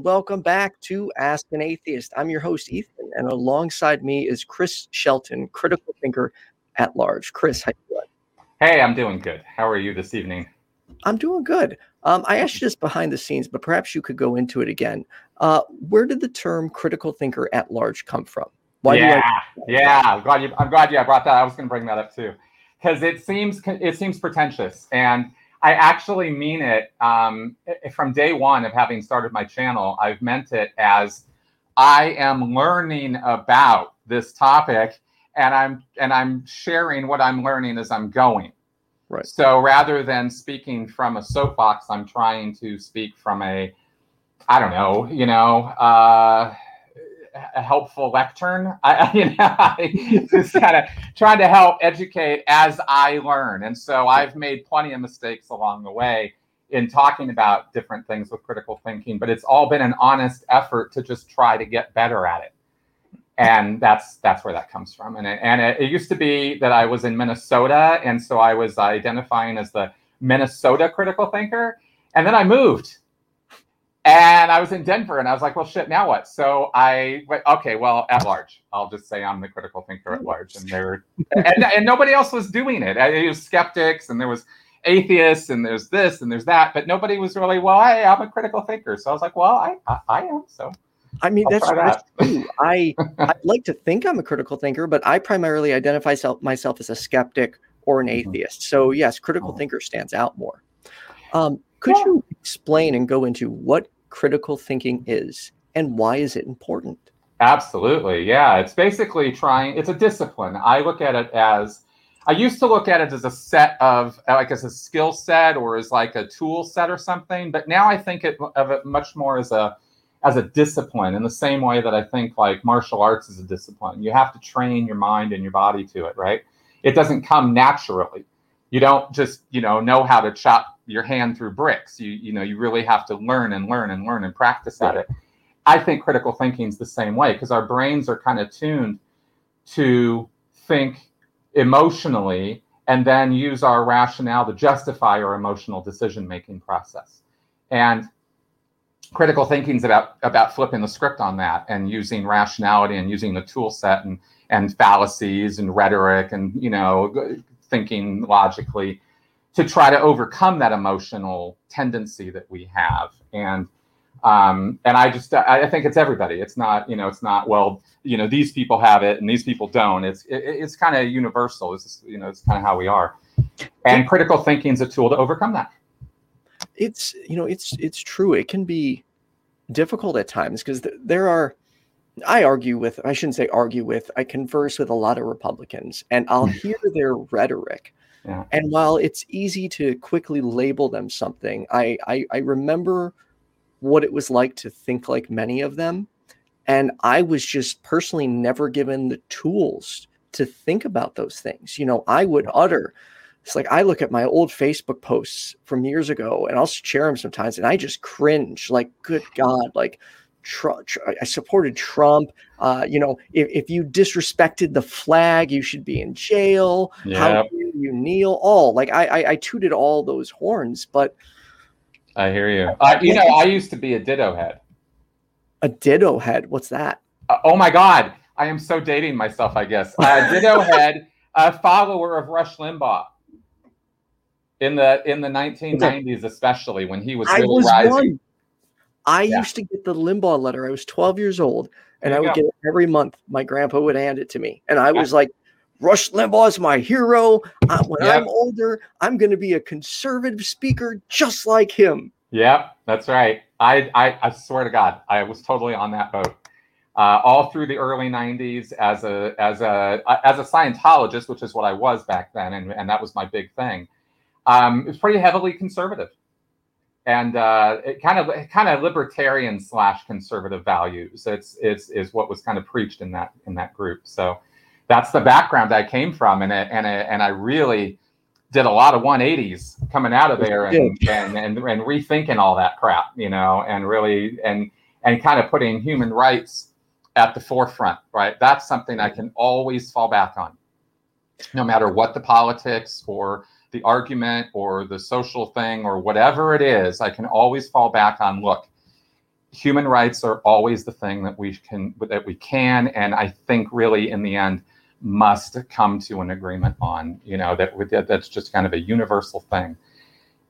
Hey, everyone, and welcome back to Ask an Atheist. I'm your host, Ethan, and alongside me is Chris Shelton, critical thinker at large. Chris, how you doing? Hey, I'm doing good. How are you this evening? I'm doing good. Um, I asked you this behind the scenes, but perhaps you could go into it again. Uh, where did the term critical thinker at large come from? Why yeah, yeah. I'm glad you. I'm glad you brought that. I was going to bring that up too, because it seems it seems pretentious, and I actually mean it um, from day one of having started my channel. I've meant it as I am learning about this topic, and I'm and I'm sharing what I'm learning as I'm going. Right. So rather than speaking from a soapbox, I'm trying to speak from a, I don't know, you know, uh, a helpful lectern. I, you know, I just kind of trying to help educate as I learn. And so I've made plenty of mistakes along the way in talking about different things with critical thinking, but it's all been an honest effort to just try to get better at it. And that's that's where that comes from. And it, and it, it used to be that I was in Minnesota, and so I was identifying as the Minnesota critical thinker. And then I moved and I was in Denver and I was like, well, shit, now what? So I went, okay, well, at large. I'll just say I'm the critical thinker at large. And there and, and nobody else was doing it. It was skeptics and there was atheists and there's this and there's that, but nobody was really, well, hey, I'm a critical thinker. So I was like, well, I, I, I am. So I mean, that's, that. that's true. I I like to think I'm a critical thinker, but I primarily identify self, myself as a skeptic or an mm-hmm. atheist. So yes, critical mm-hmm. thinker stands out more. Um, could yeah. you explain and go into what critical thinking is and why is it important? Absolutely. Yeah. It's basically trying, it's a discipline. I look at it as, I used to look at it as a set of, like as a skill set or as like a tool set or something, but now I think it, of it much more as a, as a discipline in the same way that I think like martial arts is a discipline. You have to train your mind and your body to it, right? It doesn't come naturally. You don't just, you know, know how to chop your hand through bricks. You you know you really have to learn and learn and learn and practice at it. I think critical thinking is the same way because our brains are kind of tuned to think emotionally and then use our rationale to justify our emotional decision making process. And critical thinking is about about flipping the script on that and using rationality and using the tool set and and fallacies and rhetoric and you know thinking logically to try to overcome that emotional tendency that we have and um, and I just I think it's everybody. It's not you know it's not well you know these people have it and these people don't. It's it, it's kind of universal. It's you know it's kind of how we are. And critical thinking is a tool to overcome that. It's you know it's it's true. It can be difficult at times because th- there are. I argue with I shouldn't say argue with. I converse with a lot of Republicans, and I'll hear their rhetoric yeah. And while it's easy to quickly label them something, I, I, I remember what it was like to think like many of them. And I was just personally never given the tools to think about those things. You know, I would utter it's like I look at my old Facebook posts from years ago and I'll share them sometimes and I just cringe like, good God, like Trump, I supported Trump. Uh, you know, if, if you disrespected the flag, you should be in jail. How you kneel? All like I, I, I tooted all those horns, but I hear you. Uh, you know, I used to be a ditto head. A ditto head. What's that? Uh, oh my God, I am so dating myself. I guess a ditto head, a follower of Rush Limbaugh in the in the 1990s, especially when he was really was rising. One I yeah. used to get the Limbaugh letter. I was 12 years old, and I would go. get it every month. My grandpa would hand it to me, and I was like, "Rush Limbaugh is my hero. Uh, when yep. I'm older, I'm going to be a conservative speaker just like him." Yep, that's right. I, I, I swear to God, I was totally on that boat. Uh, all through the early 90s as a as a as a Scientologist, which is what I was back then, and, and that was my big thing. Um, it was pretty heavily conservative and uh, it kind of kind of libertarian slash conservative values. It's it's is what was kind of preached in that in that group. So that's the background I came from, and it, and it, and I really did a lot of 180s coming out of there and, and, and and rethinking all that crap, you know, and really and and kind of putting human rights at the forefront. Right, that's something I can always fall back on, no matter what the politics or the argument or the social thing or whatever it is, I can always fall back on look, human rights are always the thing that we can that we can and I think really in the end must come to an agreement on. You know that that's just kind of a universal thing,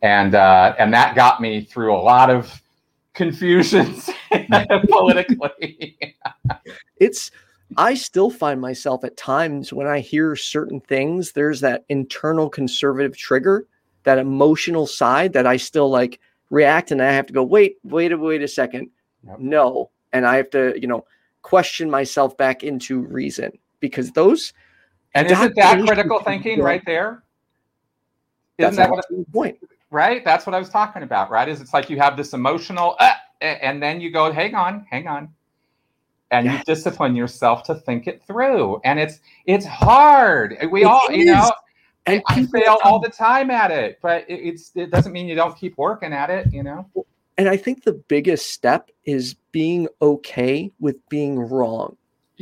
and uh, and that got me through a lot of confusions politically. it's I still find myself at times when I hear certain things, there's that internal conservative trigger, that emotional side that I still like react and I have to go, wait, wait, wait a second. Yep. No. And I have to, you know, question myself back into reason because those and isn't that critical thinking right there? Isn't that what the point? Right. That's what I was talking about. Right. Is it's like you have this emotional, uh, and then you go, hang on, hang on, and yes. you discipline yourself to think it through. And it's it's hard. We it all, is. you know, and I fail all the time at it, but it, it's it doesn't mean you don't keep working at it. You know. And I think the biggest step is being okay with being wrong.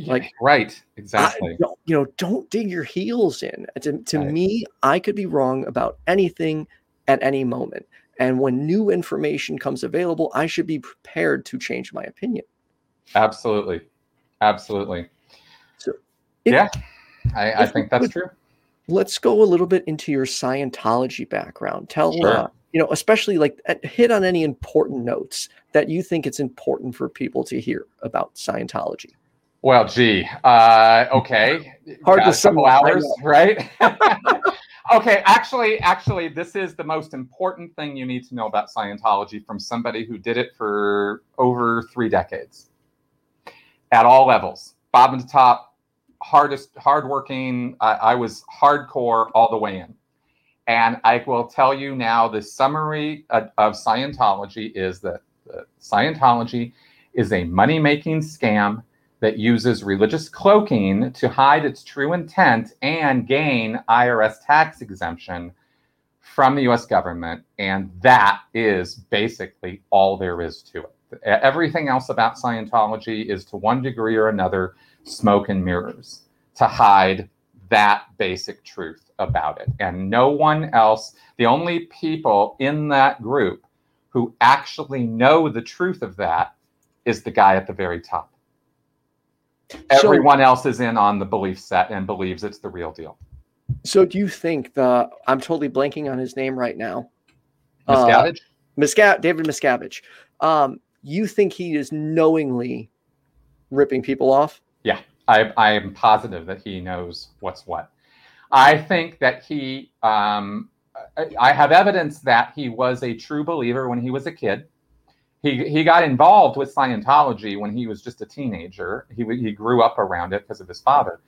Like right, exactly. You know, don't dig your heels in. Uh, to, to right. me, I could be wrong about anything at any moment. And when new information comes available, I should be prepared to change my opinion. Absolutely, absolutely. So, if, yeah, I, I think that's true. Let's go a little bit into your Scientology background. Tell sure. uh, you know, especially like hit on any important notes that you think it's important for people to hear about Scientology. Well, gee, uh, okay. Hard Got to couple hours, right? okay, actually, actually, this is the most important thing you need to know about Scientology from somebody who did it for over three decades, at all levels, bottom to top, hardest, hardworking. Uh, I was hardcore all the way in, and I will tell you now, the summary of, of Scientology is that Scientology is a money-making scam that uses religious cloaking to hide its true intent and gain IRS tax exemption from the US government. And that is basically all there is to it. Everything else about Scientology is to one degree or another smoke and mirrors to hide that basic truth about it. And no one else, the only people in that group who actually know the truth of that is the guy at the very top. Everyone else is in on the belief set and believes it's the real deal. So, do you think the? I'm totally blanking on his name right now. Miscavige. Uh, Misca- David Miscavige. Um, you think he is knowingly ripping people off? Yeah, I, I am positive that he knows what's what. I think that he. Um, I have evidence that he was a true believer when he was a kid he he got involved with Scientology when he was just a teenager. He he grew up around it because of his father,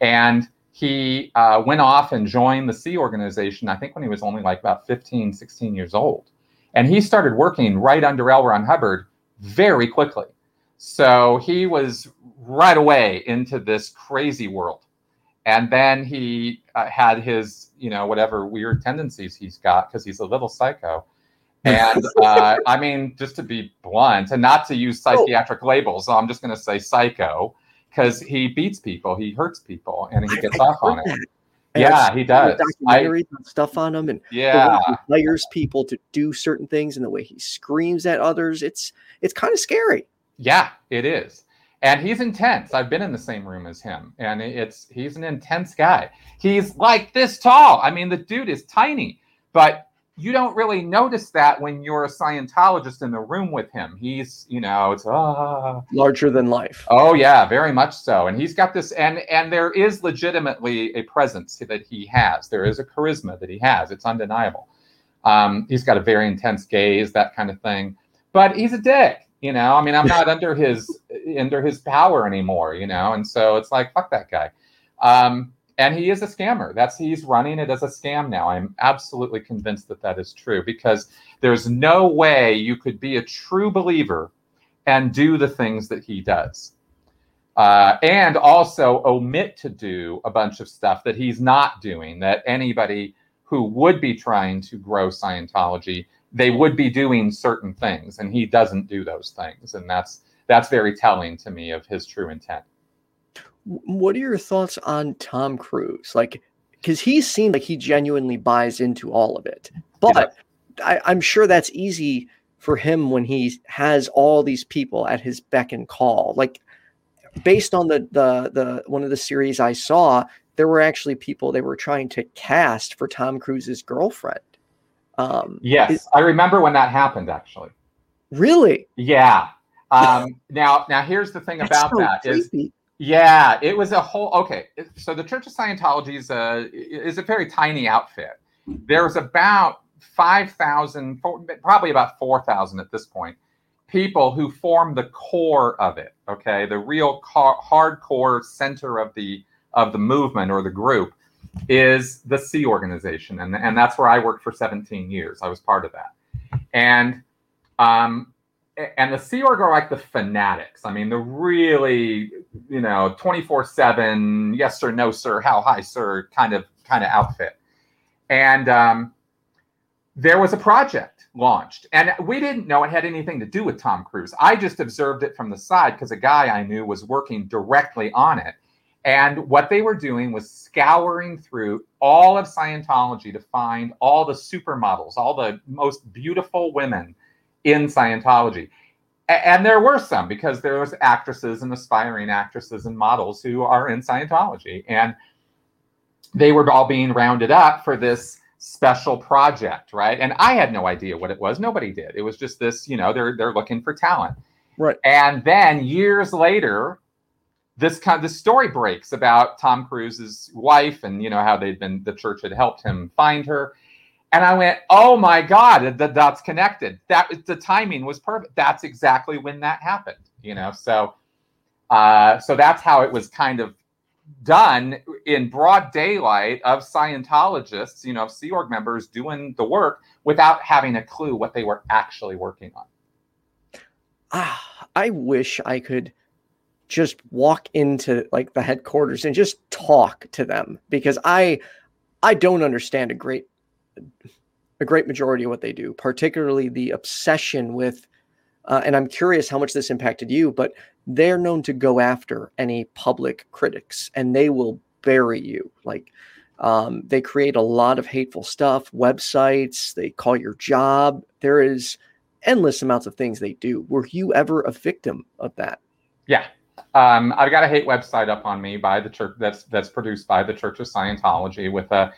and he uh, went off and joined the Sea Organization. I think when he was only like about 15, 16 years old, and he started working right under L. Ron Hubbard very quickly. So he was right away into this crazy world, and then he uh, had his you know whatever weird tendencies he's got because he's a little psycho and uh, I mean, just to be blunt, and not to use oh. psychiatric oh. labels, I'm just going to say psycho because he beats people, he hurts people, and he gets I, off on it. Yeah, he does. Documentaries I, stuff on him, and yeah, he hires people to do certain things, and the way he screams at others, it's it's kind of scary. Yeah, it is, and he's intense. I've been in the same room as him, and it's he's an intense guy. He's like this tall. I mean, the dude is tiny, but you don't really notice that when you're a Scientologist in the room with him. He's, you know, it's uh, larger than life. Oh yeah, very much so. And he's got this, and and there is legitimately a presence that he has. There is a charisma that he has. It's undeniable. Um, he's got a very intense gaze, that kind of thing. But he's a dick, you know. I mean, I'm not under his under his power anymore, you know. And so it's like, fuck that guy. Um, and he is a scammer. That's he's running it as a scam now. I'm absolutely convinced that that is true because there's no way you could be a true believer and do the things that he does. Uh, and also omit to do a bunch of stuff that he's not doing that anybody who would be trying to grow scientology they would be doing certain things. And he doesn't do those things. And that's that's very telling to me of his true intent what are your thoughts on Tom Cruise? Like, because he seemed like he genuinely buys into all of it, but I, I'm sure that's easy for him when he has all these people at his beck and call. Like based on the the the one of the series I saw, there were actually people they were trying to cast for Tom Cruise's girlfriend. Um, yes, I remember when that happened. Actually, really? Yeah. Um, now, now here's the thing about so that creepy. is, yeah, it was a whole. Okay, so the Church of Scientology is a is a very tiny outfit. There's about five thousand, probably about four thousand at this point, people who form the core of it. Okay, the real car, hardcore center of the of the movement or the group is the Sea Organization, and and that's where I worked for 17 years. I was part of that, and um, and the Sea Org are like the fanatics. I mean, the really, you know, 24 seven, yes sir, no sir, how high sir, kind of kind of outfit. And um, there was a project launched, and we didn't know it had anything to do with Tom Cruise. I just observed it from the side because a guy I knew was working directly on it. And what they were doing was scouring through all of Scientology to find all the supermodels, all the most beautiful women in Scientology. And there were some because there was actresses and aspiring actresses and models who are in Scientology. And they were all being rounded up for this special project, right? And I had no idea what it was. Nobody did. It was just this, you know, they're they're looking for talent. Right. And then years later, this kind of the story breaks about Tom Cruise's wife and you know how they'd been the church had helped him find her. And I went, oh my God, the dots connected. That the timing was perfect. That's exactly when that happened, you know. So uh, so that's how it was kind of done in broad daylight of Scientologists, you know, of Sea Org members doing the work without having a clue what they were actually working on. Ah, I wish I could just walk into like the headquarters and just talk to them because I I don't understand a great a great majority of what they do, particularly the obsession with uh, and I'm curious how much this impacted you, but they're known to go after any public critics and they will bury you. Like um, they create a lot of hateful stuff, websites, they call your job. There is endless amounts of things they do. Were you ever a victim of that? Yeah. Um, I've got a hate website up on me by the church that's that's produced by the Church of Scientology with a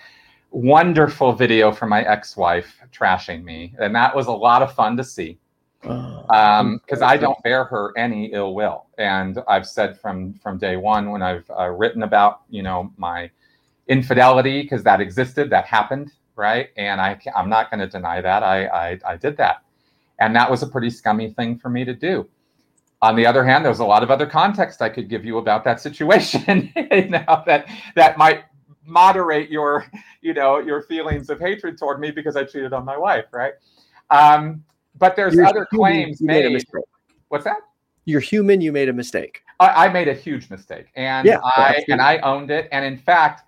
wonderful video from my ex-wife trashing me, and that was a lot of fun to see because um, I don't bear her any ill will, and I've said from from day one when I've uh, written about you know my infidelity because that existed, that happened, right? And I I'm not going to deny that I, I I did that, and that was a pretty scummy thing for me to do. On the other hand, there's a lot of other context I could give you about that situation, you know, that that might moderate your you know your feelings of hatred toward me because I cheated on my wife, right? Um, but there's You're other claims made. made What's that? You're human. You made a mistake. I, I made a huge mistake, and yeah, I and I owned it. And in fact,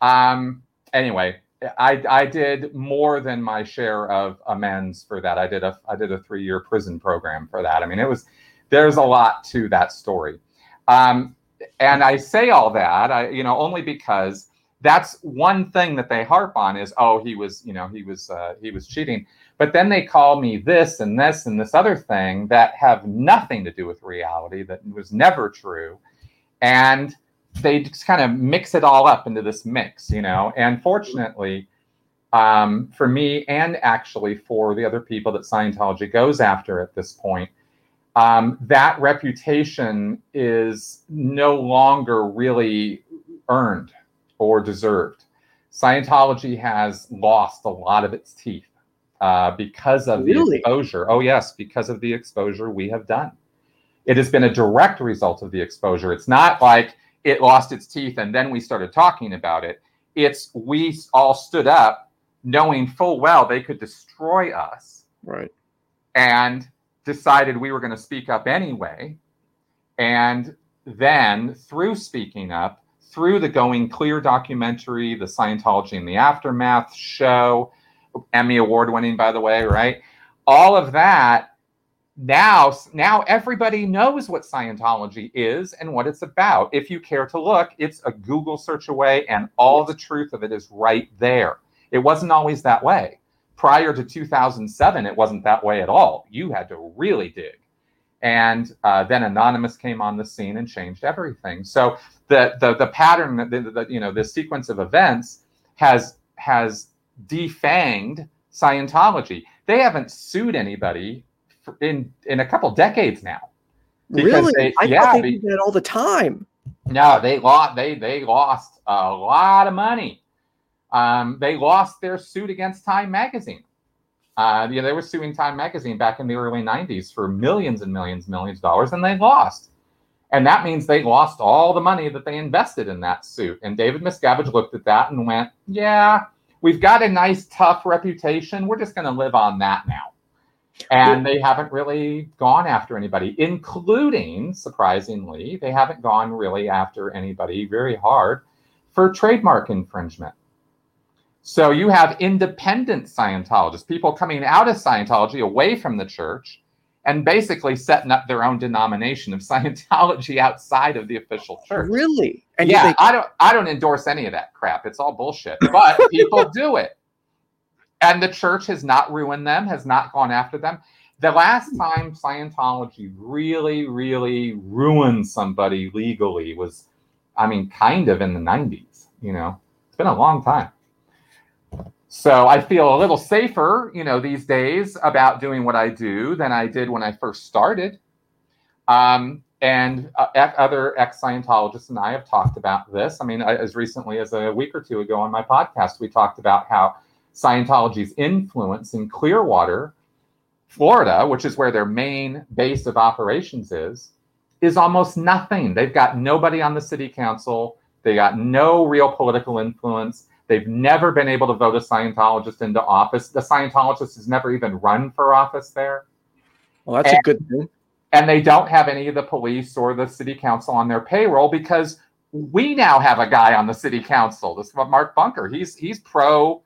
um, anyway, I I did more than my share of amends for that. I did a I did a three year prison program for that. I mean, it was there's a lot to that story. Um, and I say all that, I, you know, only because that's one thing that they harp on is, oh, he was, you know, he was, uh, he was cheating. But then they call me this and this and this other thing that have nothing to do with reality, that was never true. And they just kind of mix it all up into this mix, you know. And fortunately, um, for me and actually for the other people that Scientology goes after at this point, um, that reputation is no longer really earned or deserved. Scientology has lost a lot of its teeth uh, because of really? the exposure. Oh, yes, because of the exposure we have done. It has been a direct result of the exposure. It's not like it lost its teeth and then we started talking about it. It's we all stood up knowing full well they could destroy us. Right. And decided we were going to speak up anyway. And then through speaking up, through the Going Clear documentary, the Scientology and the Aftermath show, Emmy Award winning, by the way, right? All of that now now everybody knows what Scientology is and what it's about. If you care to look, it's a Google search away, and all the truth of it is right there. It wasn't always that way. prior to 2007, it wasn't that way at all. You had to really dig. And uh, then Anonymous came on the scene and changed everything. So the the, the pattern, the, the, you know, the sequence of events has has defanged Scientology. They haven't sued anybody in in a couple decades now. Really? They, I yeah, thought they did that all the time. No, they lost. They they lost a lot of money. Um, they lost their suit against Time Magazine. Uh, you know, they were suing Time Magazine back in the early '90s for millions and millions, and millions of dollars, and they lost. And that means they lost all the money that they invested in that suit. And David Miscavige looked at that and went, "Yeah, we've got a nice, tough reputation. We're just going to live on that now." And they haven't really gone after anybody, including, surprisingly, they haven't gone really after anybody very hard for trademark infringement. So you have independent Scientologists, people coming out of Scientology away from the church and basically setting up their own denomination of Scientology outside of the official church. Really? And yeah, think- I don't I don't endorse any of that crap. It's all bullshit. But people do it. And the church has not ruined them, has not gone after them. The last hmm. time Scientology really, really ruined somebody legally was, I mean, kind of in the 90s, you know. It's been a long time. So I feel a little safer, you know, these days about doing what I do than I did when I first started. Um, and uh, other ex Scientologists and I have talked about this. I mean, as recently as a week or two ago on my podcast, we talked about how Scientology's influence in Clearwater, Florida, which is where their main base of operations is, is almost nothing. They've got nobody on the city council. They got no real political influence. They've never been able to vote a Scientologist into office. The Scientologist has never even run for office there. Well, that's and, a good thing. And they don't have any of the police or the city council on their payroll because we now have a guy on the city council. This is Mark Bunker. He's he's pro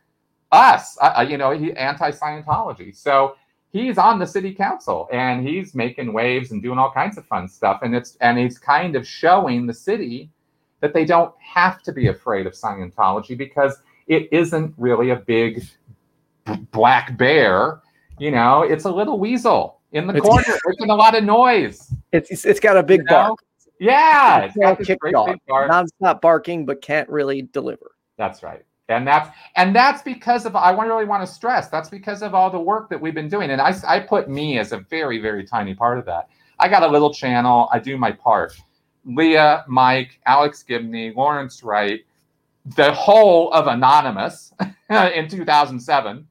us. Uh, uh you know, he anti Scientology. So he's on the city council and he's making waves and doing all kinds of fun stuff. And it's and he's kind of showing the city that they don't have to be afraid of Scientology because it isn't really a big black bear. You know, it's a little weasel in the it's, corner making a lot of noise. It's it's got a big you know? bark. Yeah, it's, got this great big bark. Non-stop barking, but can't really deliver. That's right. And that's and that's because of I really want to stress that's because of all the work that we've been doing. And I, I put me as a very, very tiny part of that. I got a little channel, I do my part. Leah, Mike, Alex Gibney, Lawrence Wright, the whole of Anonymous in 2007.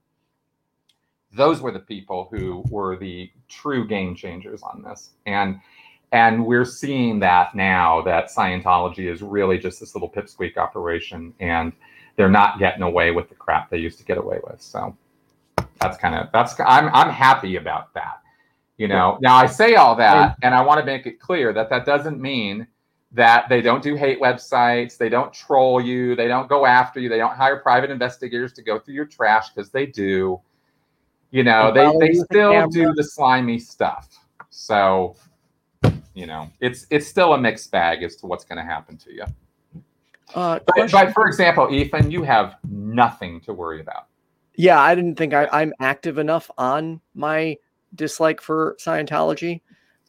Those were the people who were the true game changers on this. And and we're seeing that now that Scientology is really just this little pipsqueak operation and they're not getting away with the crap they used to get away with. So that's kind of that's I'm I'm happy about that. You know, now I say all that, and I want to make it clear that that doesn't mean that they don't do hate websites, they don't troll you, they don't go after you, they don't hire private investigators to go through your trash because they do. You know, they, they still do the slimy stuff. So, you know, it's it's still a mixed bag as to what's going to happen to you. Uh, but, but for example, Ethan, you have nothing to worry about. Yeah, I didn't think I, I'm active enough on my dislike for Scientology.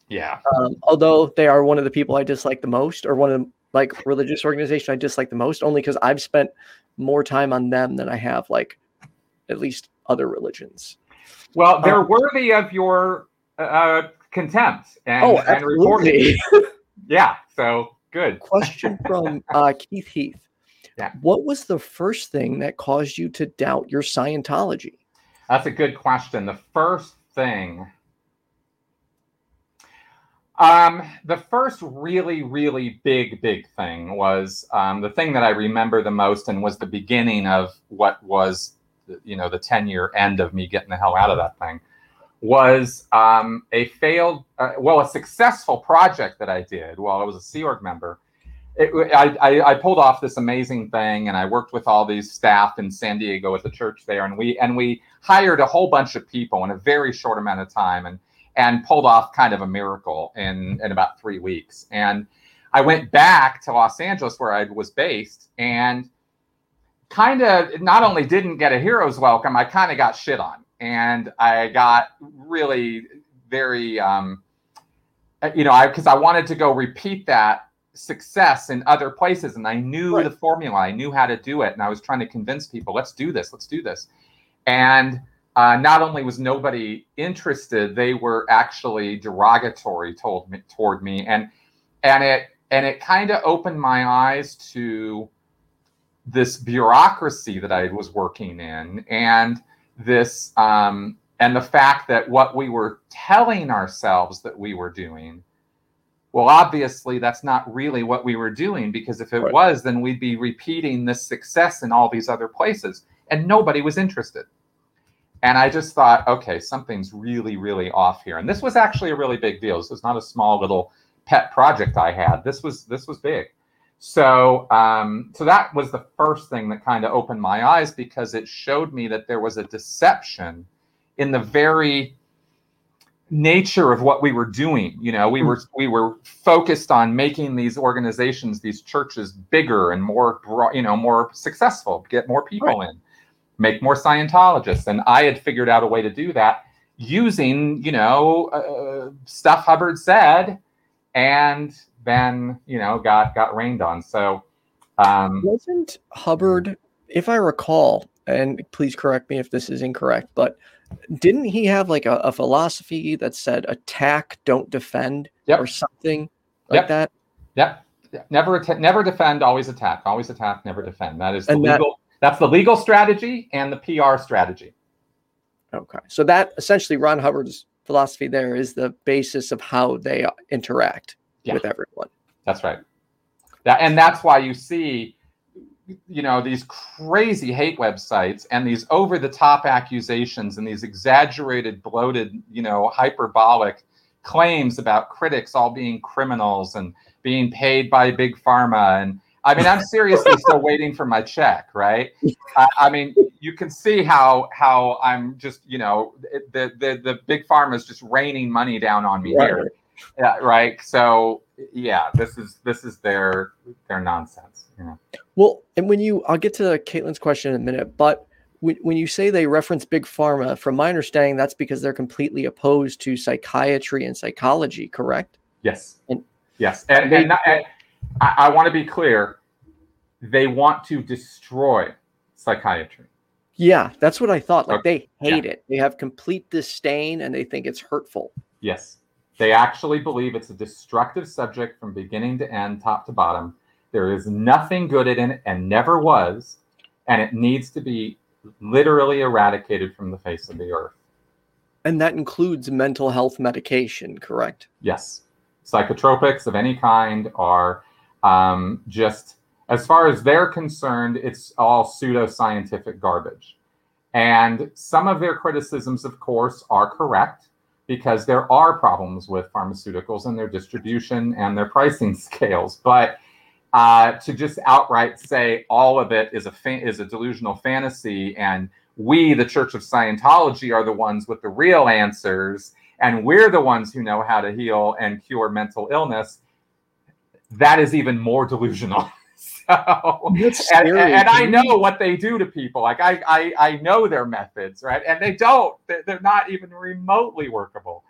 Yeah. Um, although they are one of the people I dislike the most, or one of the like religious organization I dislike the most, only because I've spent more time on them than I have like at least other religions. Well, they're um, worthy of your uh, contempt and, oh, and reporting. yeah. So good. Question from uh, Keith Heath. Yeah. What was the first thing that caused you to doubt your Scientology? That's a good question. The first thing? Um, the first really, really big, big thing was um, the thing that I remember the most and was the beginning of what was, you know, the 10 year end of me getting the hell out of that thing was um, a failed, uh, well, a successful project that I did while I was a Sea Org member it, I, I, I, pulled off this amazing thing and I worked with all these staff in San Diego at the church there and we and we hired a whole bunch of people in a very short amount of time and and pulled off kind of a miracle in in about three weeks. And I went back to Los Angeles where I was based and kind of not only didn't get a hero's welcome, I kind of got shit on, and I got really very, um, you know, I because I wanted to go repeat that success in other places, and I knew right. the formula, I knew how to do it, and I was trying to convince people, let's do this, let's do this, and. Uh, not only was nobody interested, they were actually derogatory told me, toward me, and and it and it kind of opened my eyes to this bureaucracy that I was working in and this um, and the fact that what we were telling ourselves that we were doing well obviously that's not really what we were doing because if it right. was then we'd be repeating this success in all these other places and nobody was interested. And i just thought okay something's really really off here. And this was actually a really big deal. This was not a small little pet project i had. This was this was big. So, um, so that was the first thing that kind of opened my eyes because it showed me that there was a deception in the very nature of what we were doing. You know, we hmm. were we were focused on making these organizations, these churches, bigger and more, broad you know, more successful, get more people right. in, make more Scientologists, and I had figured out a way to do that using, you know, uh, stuff Hubbard said, and then you know got got rained on. So um, wasn't Hubbard, if I recall, and please correct me if this is incorrect, but didn't he have like a, a philosophy that said attack, don't defend, yep. or something like yep. that? Yep. Never att- never defend, always attack. Always attack, never defend. That is the and legal. That, that's the legal strategy and the PR strategy. Okay, so that essentially Ron Hubbard's philosophy there is the basis of how they interact yeah. with everyone. That's right. That, and that's why you see, you know, these crazy hate websites and these over the top accusations and these exaggerated, bloated, you know, hyperbolic claims about critics all being criminals and being paid by big pharma and I mean, I'm seriously still waiting for my check, right? I, I, mean, you can see how how I'm just, you know, the the the big pharma is just raining money down on me right. here yeah right so yeah this is this is their their nonsense you know. Well and when you i'll get to caitlin's question in a minute but when, when you say they reference big pharma from my understanding that's because they're completely opposed to psychiatry and psychology correct? Yes. And, yes and, they, and, and I, I want to be clear they want to destroy psychiatry. Yeah that's what i thought like okay. they hate yeah. it. They have complete disdain and they think it's hurtful. Yes they actually believe it's a destructive subject from beginning to end, top to bottom. There is nothing good in it and never was, and it needs to be literally eradicated from the face of the earth. And that includes mental health medication, correct? Yes. Psychotropics of any kind are um, just, as far as they're concerned, it's all pseudoscientific garbage. And some of their criticisms, of course, are correct because there are problems with pharmaceuticals and their distribution and their pricing scales. But uh, to just outright say all of it is a fa- is a delusional fantasy, and we, the Church of Scientology, are the ones with the real answers, and we're the ones who know how to heal and cure mental illness. That is even more delusional. so, and, and, I know what they do to people. Like I, I, I know their methods, right? And they don't. They're not even remotely workable.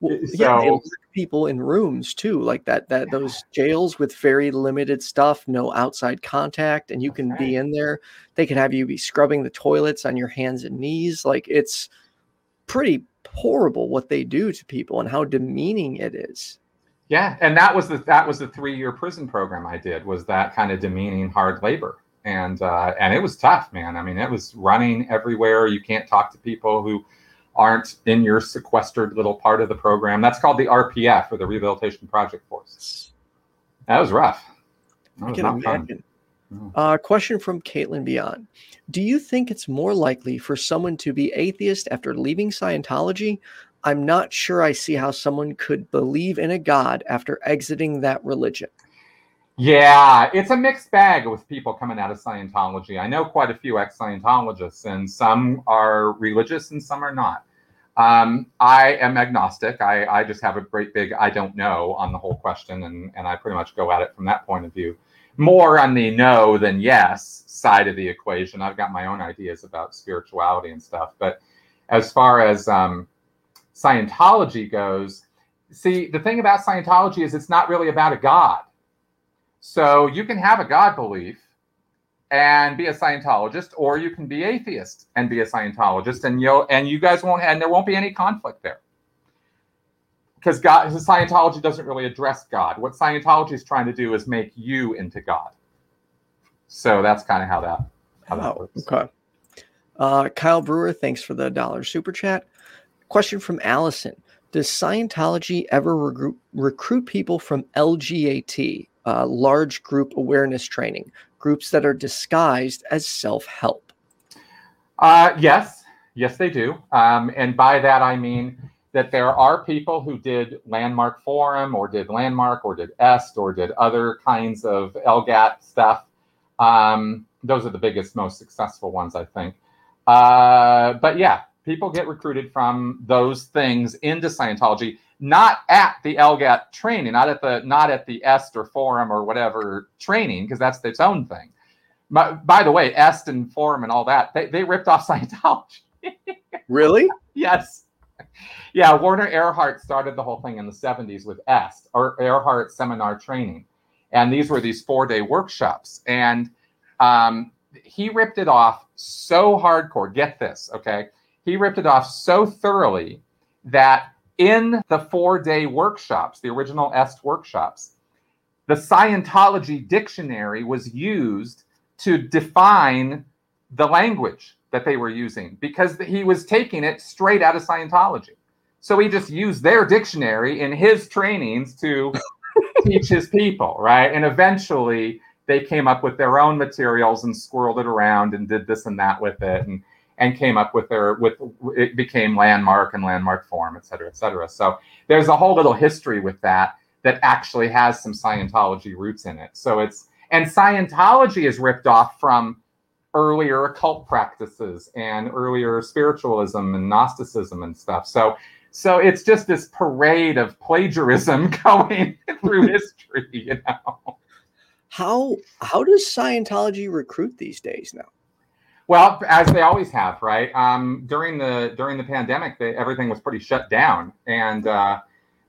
Well, uh, so, yeah, people in rooms too, like that. That yeah. those jails with very limited stuff, no outside contact, and you can right. be in there. They can have you be scrubbing the toilets on your hands and knees. Like it's pretty horrible what they do to people and how demeaning it is. Yeah, and that was the that was the three year prison program I did was that kind of demeaning hard labor, and uh, and it was tough, man. I mean, it was running everywhere. You can't talk to people who aren't in your sequestered little part of the program. That's called the RPF or the Rehabilitation Project Force. That was rough. That was I can imagine. Mm. Uh, question from Caitlin Beyond. Do you think it's more likely for someone to be atheist after leaving Scientology I'm not sure I see how someone could believe in a God after exiting that religion. Yeah, it's a mixed bag with people coming out of Scientology. I know quite a few ex Scientologists, and some are religious and some are not. Um, I am agnostic. I, I just have a great big I don't know on the whole question, and, and I pretty much go at it from that point of view. More on the no than yes. side of the equation. I've got my own ideas about spirituality and stuff. But as far as um, Scientology goes, see, the thing about Scientology is it's not really about a God. So you can have a God belief and be a Scientologist, or you can be atheist and be a Scientologist, and you'll and you guys won't, and there won't be any conflict there because God, Scientology doesn't really address God. What Scientology is trying to do is make you into God. So that's kind of how that how that oh, works. Okay. Uh, Kyle Brewer, thanks for the dollar super chat. Question from Allison: Does Scientology ever recruit, recruit people from LGAT, uh, large group awareness training, groups that are disguised as self help? Uh, yes, yes, they do. Um, and by that I mean that there are people who did Landmark Forum or did Landmark or did EST or did other kinds of LGAT stuff. Um, those are the biggest, most successful ones, I think. Uh, but yeah, people get recruited from those things into Scientology, not at the LGAT training, not at the not at the EST or Forum or whatever training, because that's its own thing. But, by the way, EST and Forum and all that, they, they ripped off Scientology. really? yes yeah, Werner Erhard started the whole thing in the 70s with EST or Erhard Seminar Training. And these were these four day workshops. And um, he ripped it off so hardcore. Get this, okay? He ripped it off so thoroughly that in the four day workshops, the original EST workshops, the Scientology dictionary was used to define the language that they were using because he was taking it straight out of Scientology. So he just used their dictionary in his trainings to teach his people, right? And eventually they came up with their own materials and squirreled it around and did this and that with it and and came up with their with it became landmark and Landmark Forum et cetera, et cetera. So there's a whole little history with that that actually has some Scientology roots in it. So it's and Scientology is ripped off from earlier occult practices and earlier spiritualism and Gnosticism and stuff. So so it's just this parade of plagiarism going through history, you know. How how does Scientology recruit these days now? Well, as they always have, right? Um, during the during the pandemic, they, everything was pretty shut down, and uh,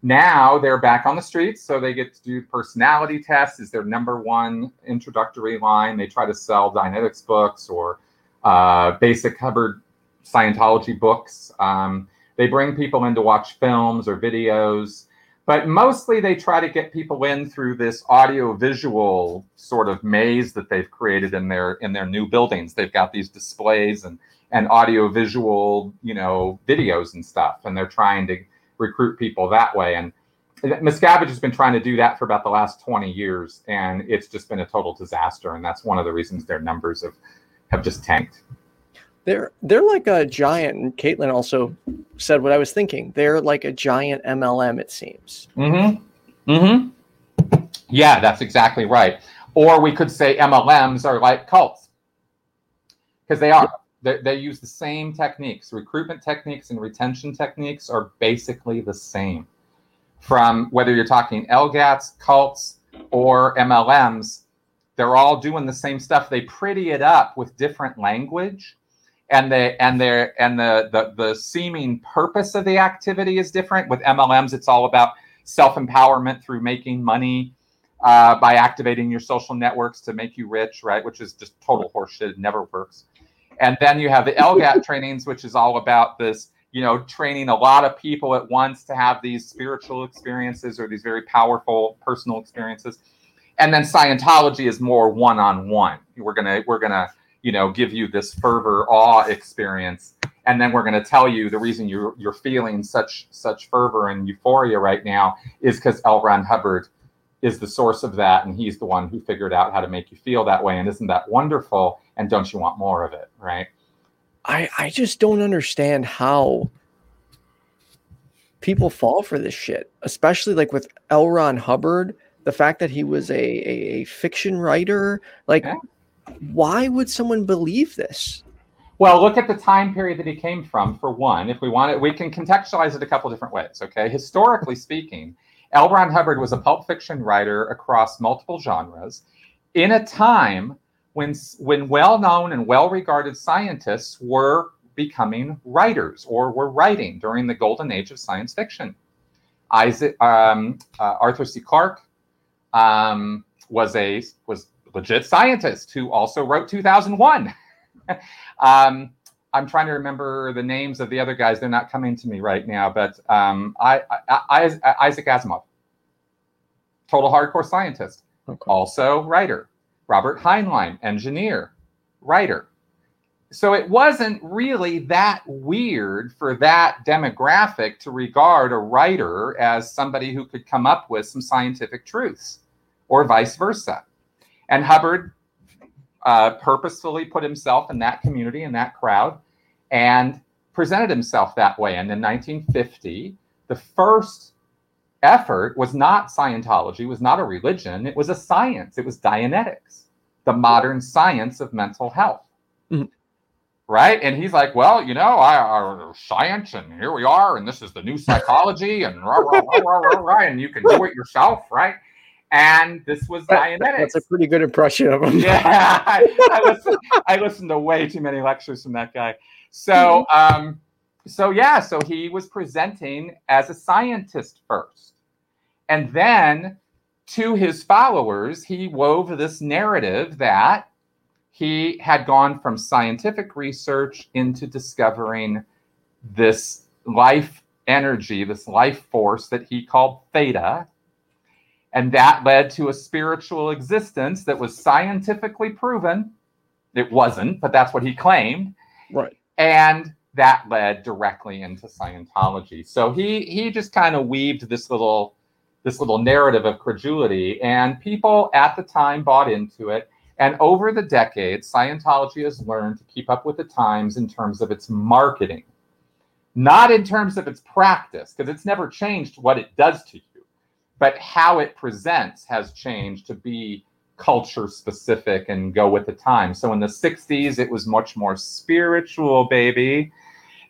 now they're back on the streets, so they get to do personality tests. Is their number one introductory line? They try to sell Dianetics books or uh, basic Hubbard Scientology books. Um, they bring people in to watch films or videos, but mostly they try to get people in through this audio visual sort of maze that they've created in their in their new buildings. They've got these displays and and audio visual, you know, videos and stuff, and they're trying to recruit people that way. And Miscavige has been trying to do that for about the last 20 years, and it's just been a total disaster. And that's one of the reasons their numbers have, have just tanked. They're they're like a giant. Caitlin also said what I was thinking. They're like a giant MLM. It seems. Mm-hmm. Mm-hmm. Yeah, that's exactly right. Or we could say MLMs are like cults because they are they, they use the same techniques. Recruitment techniques and retention techniques are basically the same. From whether you're talking LGATs, cults, or MLMs, they're all doing the same stuff. They pretty it up with different language, and the and the and the the, the seeming purpose of the activity is different. With MLMs, it's all about self empowerment through making money uh, by activating your social networks to make you rich, right? Which is just total horseshit. It never works. And then you have the LGAT trainings, which is all about this, you know, training a lot of people at once to have these spiritual experiences or these very powerful personal experiences. And then Scientology is more one-on-one. We're gonna we're gonna you know give you this fervor awe experience, and then we're gonna tell you the reason you're you're feeling such such fervor and euphoria right now is because L. Ron Hubbard is the source of that, and he's the one who figured out how to make you feel that way. And isn't that wonderful? and don't you want more of it right i i just don't understand how people fall for this shit especially like with l ron hubbard the fact that he was a a, a fiction writer like okay. Why would someone believe this well look at the time period that he came from for one if we want it we can contextualize it a couple different ways okay historically speaking l ron hubbard was a pulp fiction writer across multiple genres in a time when, when well known and well regarded scientists were becoming writers or were writing during the golden age of science fiction. Isaac, um, uh, Arthur C. Clarke um, was a was legit scientist who also wrote 2001. um, I'm trying to remember the names of the other guys. They're not coming to me right now, but um, I, I, I, Isaac Asimov, total hardcore scientist, okay. also writer. Robert Heinlein, engineer, writer. So it wasn't really that weird for that demographic to regard a writer as somebody who could come up with some scientific truths, or vice versa. And Hubbard uh, purposefully put himself in that community, in that crowd, and presented himself that way. And in 1950, the first effort was not Scientology, was not a religion, it was a science, it was Dianetics, the modern science of mental health. Mm-hmm. Right. And he's like, well, you know, I, I science, and here we are, and this is the new psychology, and rah, rah, rah, rah, rah, and you can do it yourself, right? And this was Dianetics. That's a pretty good impression of him. yeah, I, I, listened, I listened to way too many lectures from that guy. So, um, so yeah, so he was presenting as a scientist first, and then to his followers, he wove this narrative that he had gone from scientific research into discovering this life energy, this life force that he called theta and that led to a spiritual existence that was scientifically proven. It wasn't, but that's what he claimed. Right. And that led directly into Scientology. So he he just kind of weaved this little this little narrative of credulity, and people at the time bought into it. And over the decades, Scientology has learned to keep up with the times in terms of its marketing, not in terms of its practice, because it's never changed what it does to you but how it presents has changed to be culture specific and go with the time. So in the 60s, it was much more spiritual, baby.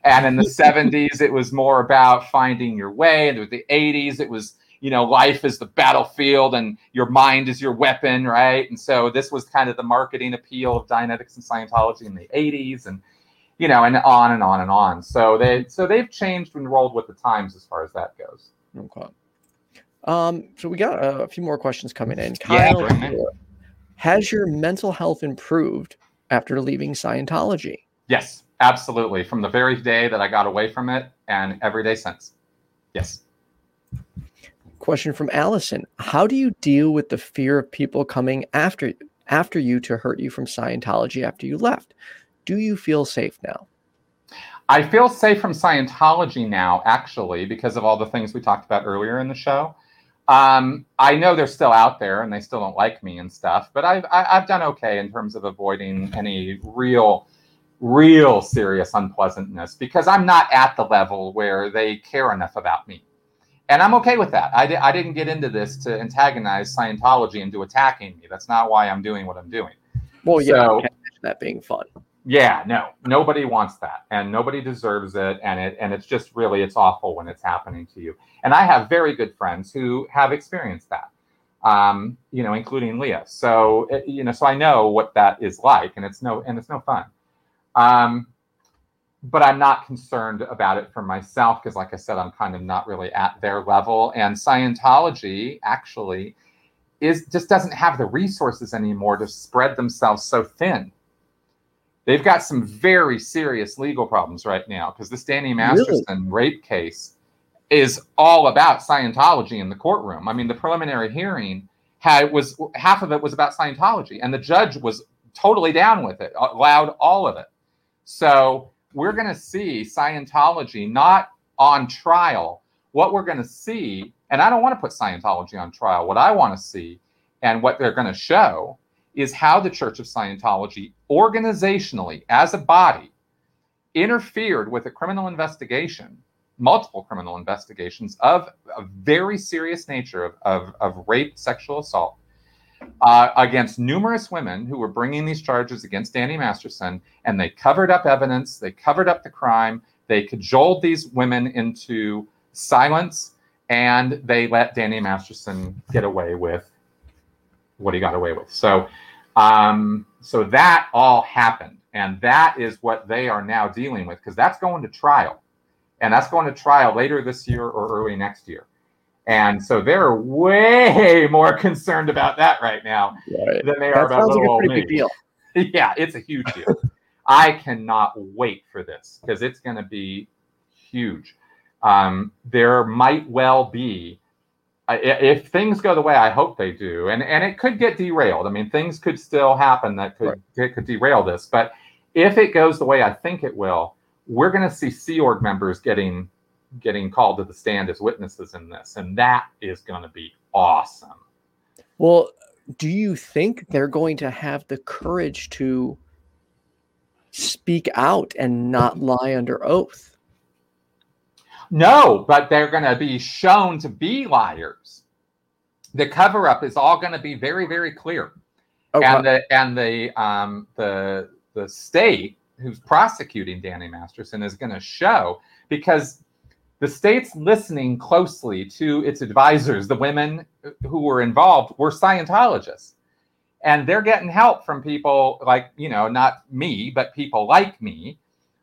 And in the 70s, it was more about finding your way. And in the 80s, it was, you know, life is the battlefield and your mind is your weapon, right? And so this was kind of the marketing appeal of Dianetics and Scientology in the 80s and you know, and on and on and on. So they so they've changed and rolled with the times as far as that goes. Okay. Um, so we got a, few more questions coming in. Kyle, yeah, has your mental health improved after leaving Scientology? Yes, absolutely. From the very day that I got away from it and every day since. Yes. Question from Allison. How do you deal with the fear of people coming after after you to hurt you from Scientology after you left? Do you feel safe now? I feel safe from Scientology now, actually, because of all the things we talked about earlier in the show. Um, I know they're still out there and they still don't like me and stuff, but I've I, have i have done okay in terms of avoiding any real, real serious unpleasantness because I'm not at the level where they care enough about me, and I'm okay with that. I, di- I didn't get into this to antagonize Scientology into attacking me. That's not why I'm doing what I'm doing. Well, yeah, so, that being fun. Yeah, no, nobody wants that, and nobody deserves it, and it and it's just really it's awful when it's happening to you. And I have very good friends who have experienced that, um, you know, including Leah. So you know, so I know what that is like, and it's no and it's no fun. Um, but I'm not concerned about it for myself because, like I said, I'm kind of not really at their level. And Scientology actually is just doesn't have the resources anymore to spread themselves so thin they've got some very serious legal problems right now because this Danny Masterson really? rape case is all about Scientology in the courtroom. I mean, the preliminary hearing had was half of it was about Scientology, and the judge was totally down with it, uh, allowed all of it. So we're going to see Scientology not on trial. What we're going to see, and I don't want to put Scientology on trial. What I want to see, and what they're going to show, is how the Church of Scientology, organizationally, as a body, interfered with a criminal investigation, multiple criminal investigations of a very serious nature of, of, of rape, sexual assault, uh, against numerous women who were bringing these charges against Danny Masterson, and they covered up evidence, they covered up the crime, they cajoled these women into silence, and they let Danny Masterson get away with what he got away with. So Um, so that all happened. And that is what they are now dealing with because that's going to trial. And that's going to trial later this year or early next year. And so they're way more concerned about that right now Right. than they That are about like little a old me. big deal. yeah, it's a huge deal. I cannot wait for this because it's going to be huge. Um, there might well be, i- i- if things go the way I hope they do, and, and it could get derailed. I mean, things could still happen that could it could derail this. But if it goes the way I think it will, we're going to see Sea Org members getting getting called to the stand as witnesses in this, and that is going to be awesome. Well, do you think they're going to have the courage to speak out and not lie under oath? No, but they're going to be shown to be liars. The cover up is all going to be very, very clear, Okay. and the and the um, the the state who's prosecuting Danny Masterson is going to show because the state's listening closely to its advisors. The women who were involved were Scientologists, and they're getting help from people like you know not me, but people like me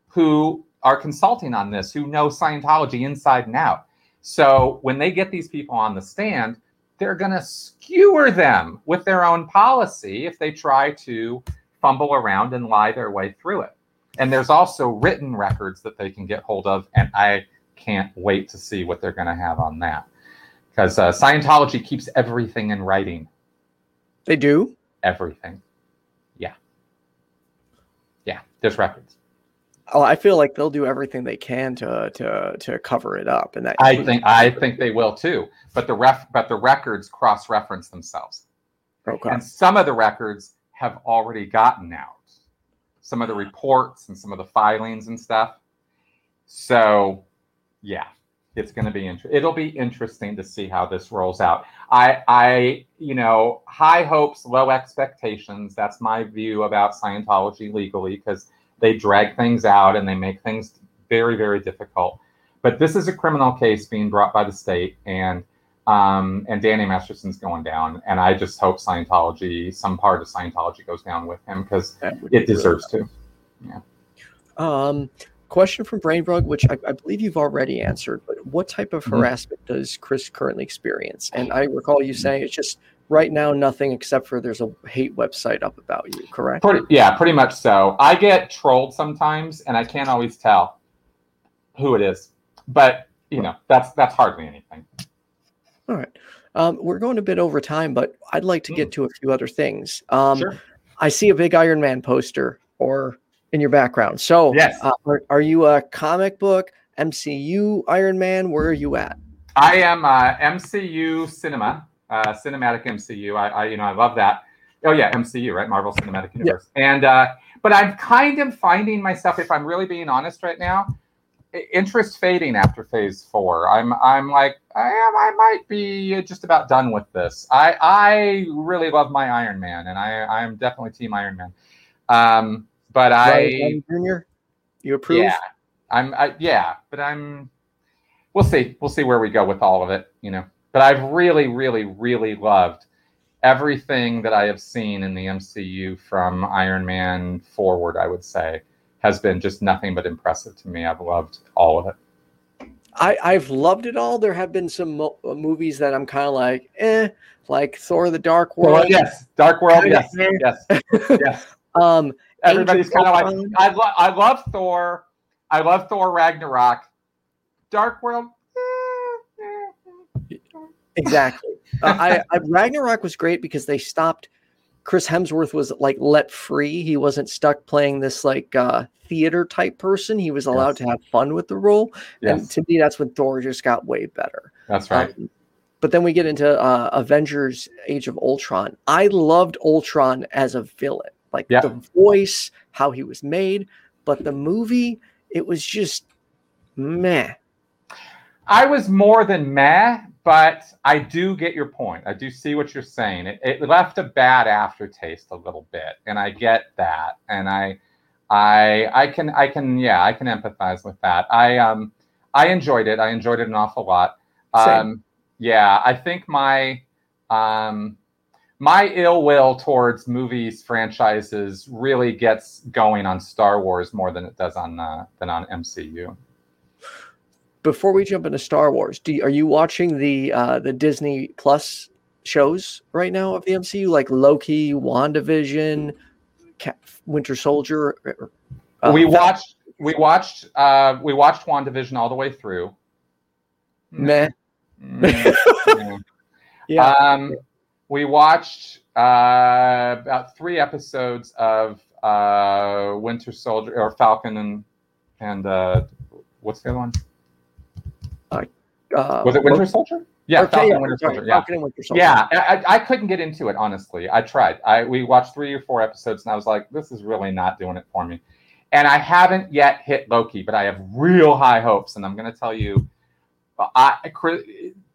who are consulting on this, who know Scientology inside and out. So when they get these people on the stand, they're going to skewer them with their own policy if they try to fumble around and lie their way through it. And there's also written records that they can get hold of, and I can't wait to see what they're going to have on that. Because uh, Scientology keeps everything in writing, they do. everything. Yeah. Yeah, there's records. Oh, I feel like they'll do everything they can to to to cover it up, and that I think I think they will too. But the ref but the records cross reference themselves. Oh, okay. And some of the records have already gotten out. Some of the reports and some of the filings and stuff. So yeah, it's going to be inter- it'll be interesting to see how this rolls out. I I you know, high hopes, low expectations. That's my view about Scientology legally because they drag things out and they make things very very difficult. But this is a criminal case being brought by the state and um, and Danny Masterson's going down, and I just hope Scientology, some part of Scientology, goes down with him because That be it deserves to. Um, question from Brainbug, which I, I believe you've already answered, but what type of Mhm. harassment does Chris currently experience? And I recall you saying it's just right now nothing except for there's a hate website up about you, correct? Pretty, yeah, pretty much so. I get trolled sometimes, and I can't always tell who it is, but you know that's that's hardly anything. All right. Um, we're going a bit over time, but I'd like to get to a few other things. Um, sure. I see a big Iron Man poster or in your background. So, Yes. uh, are, are you a comic book MCU Iron Man? Where are you at? I am uh, MCU cinema, uh, cinematic MCU. I, I, you know, I love that. Oh yeah, MCU, right? Marvel Cinematic Universe. And uh, but I'm kind of finding myself, if I'm really being honest right now, interest fading after Phase Four. I'm, I'm like, I am, I might be just about done with this. I, I really love my Iron Man, and I, I'm definitely Team Iron Man. Um, but I, Jr. You approve? yeah, I'm. I, yeah, but I'm. We'll see. We'll see where we go with all of it. You know, but I've really, really, really loved everything that I have seen in the MCU from Iron Man forward. I would say has been just nothing but impressive to me. I've loved all of it. I, I've loved it all. There have been some mo- uh, movies that I'm kind of like, eh, like Thor: The Dark World. Well, yes, Dark World. Yes, eh. yes, yes. Um, Everybody's kind of like, I, lo- I love Thor. I love Thor Ragnarok. Dark World. Exactly. uh, I, I Ragnarok was great because they stopped. Chris Hemsworth was like let free. He wasn't stuck playing this like uh, theater type person. He was allowed Yes. to have fun with the role. And to me, that's when Thor just got way better. that's right. Um, but then we get into uh, Avengers: Age of Ultron. I loved Ultron as a villain, like Yeah. the voice, how he was made. But the movie, it was just meh. I was more than meh, but I do get your point. I do see what you're saying. It, it left a bad aftertaste a little bit, and I get that, and I, I, I can, I can, yeah, I can empathize with that. I, um, I enjoyed it. I enjoyed it an awful lot. Um, yeah, I think my, um, my ill will towards movies franchises really gets going on Star Wars more than it does on uh, than on MCU. Before we jump into Star Wars, do you, are you watching the uh, the Disney Plus shows right now of the MCU, like Loki, WandaVision, Cap- Winter Soldier? Uh, we watched we watched uh, we watched WandaVision all the way through. Meh. Mm, yeah. Um, we watched uh, about three episodes of uh, Winter Soldier or Falcon and and uh, what's the other one? Uh, Was it Winter Soldier? Yeah, Falcon yeah, Winter Soldier. Yeah, Falcon and Winter Soldier. yeah. I, I couldn't get into it honestly. I tried. I we watched three or four episodes and I was like, this is really not doing it for me. And I haven't yet hit Loki, but I have real high hopes, and I'm going to tell you, I Chris-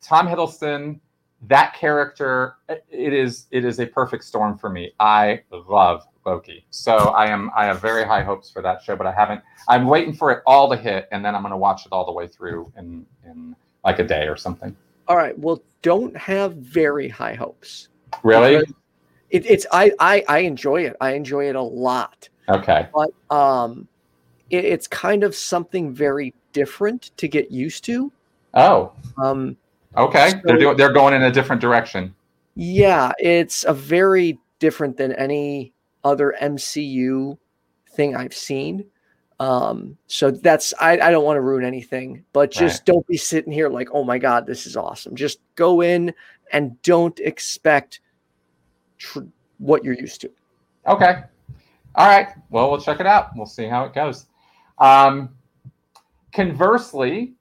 Tom Hiddleston, that character, it is it is a perfect storm for me. I love Loki, so I am I have very high hopes for that show, but I haven't. I'm waiting for it all to hit, and then I'm going to watch it all the way through in in like a day or something. All right. Well, don't have very high hopes. Really? It, it's I, I I enjoy it. I enjoy it a lot. Okay. but um it, it's kind of something very different to get used to Oh, um okay. they're doing they're going in a different direction. yeah it's a very different than any other mcu thing i've seen um so that's i, I don't want to ruin anything but just Right. don't be sitting here like oh my god this is awesome just go in and don't expect tr- what you're used to Okay. All right. Well, we'll check it out. We'll see how it goes. Um, conversely,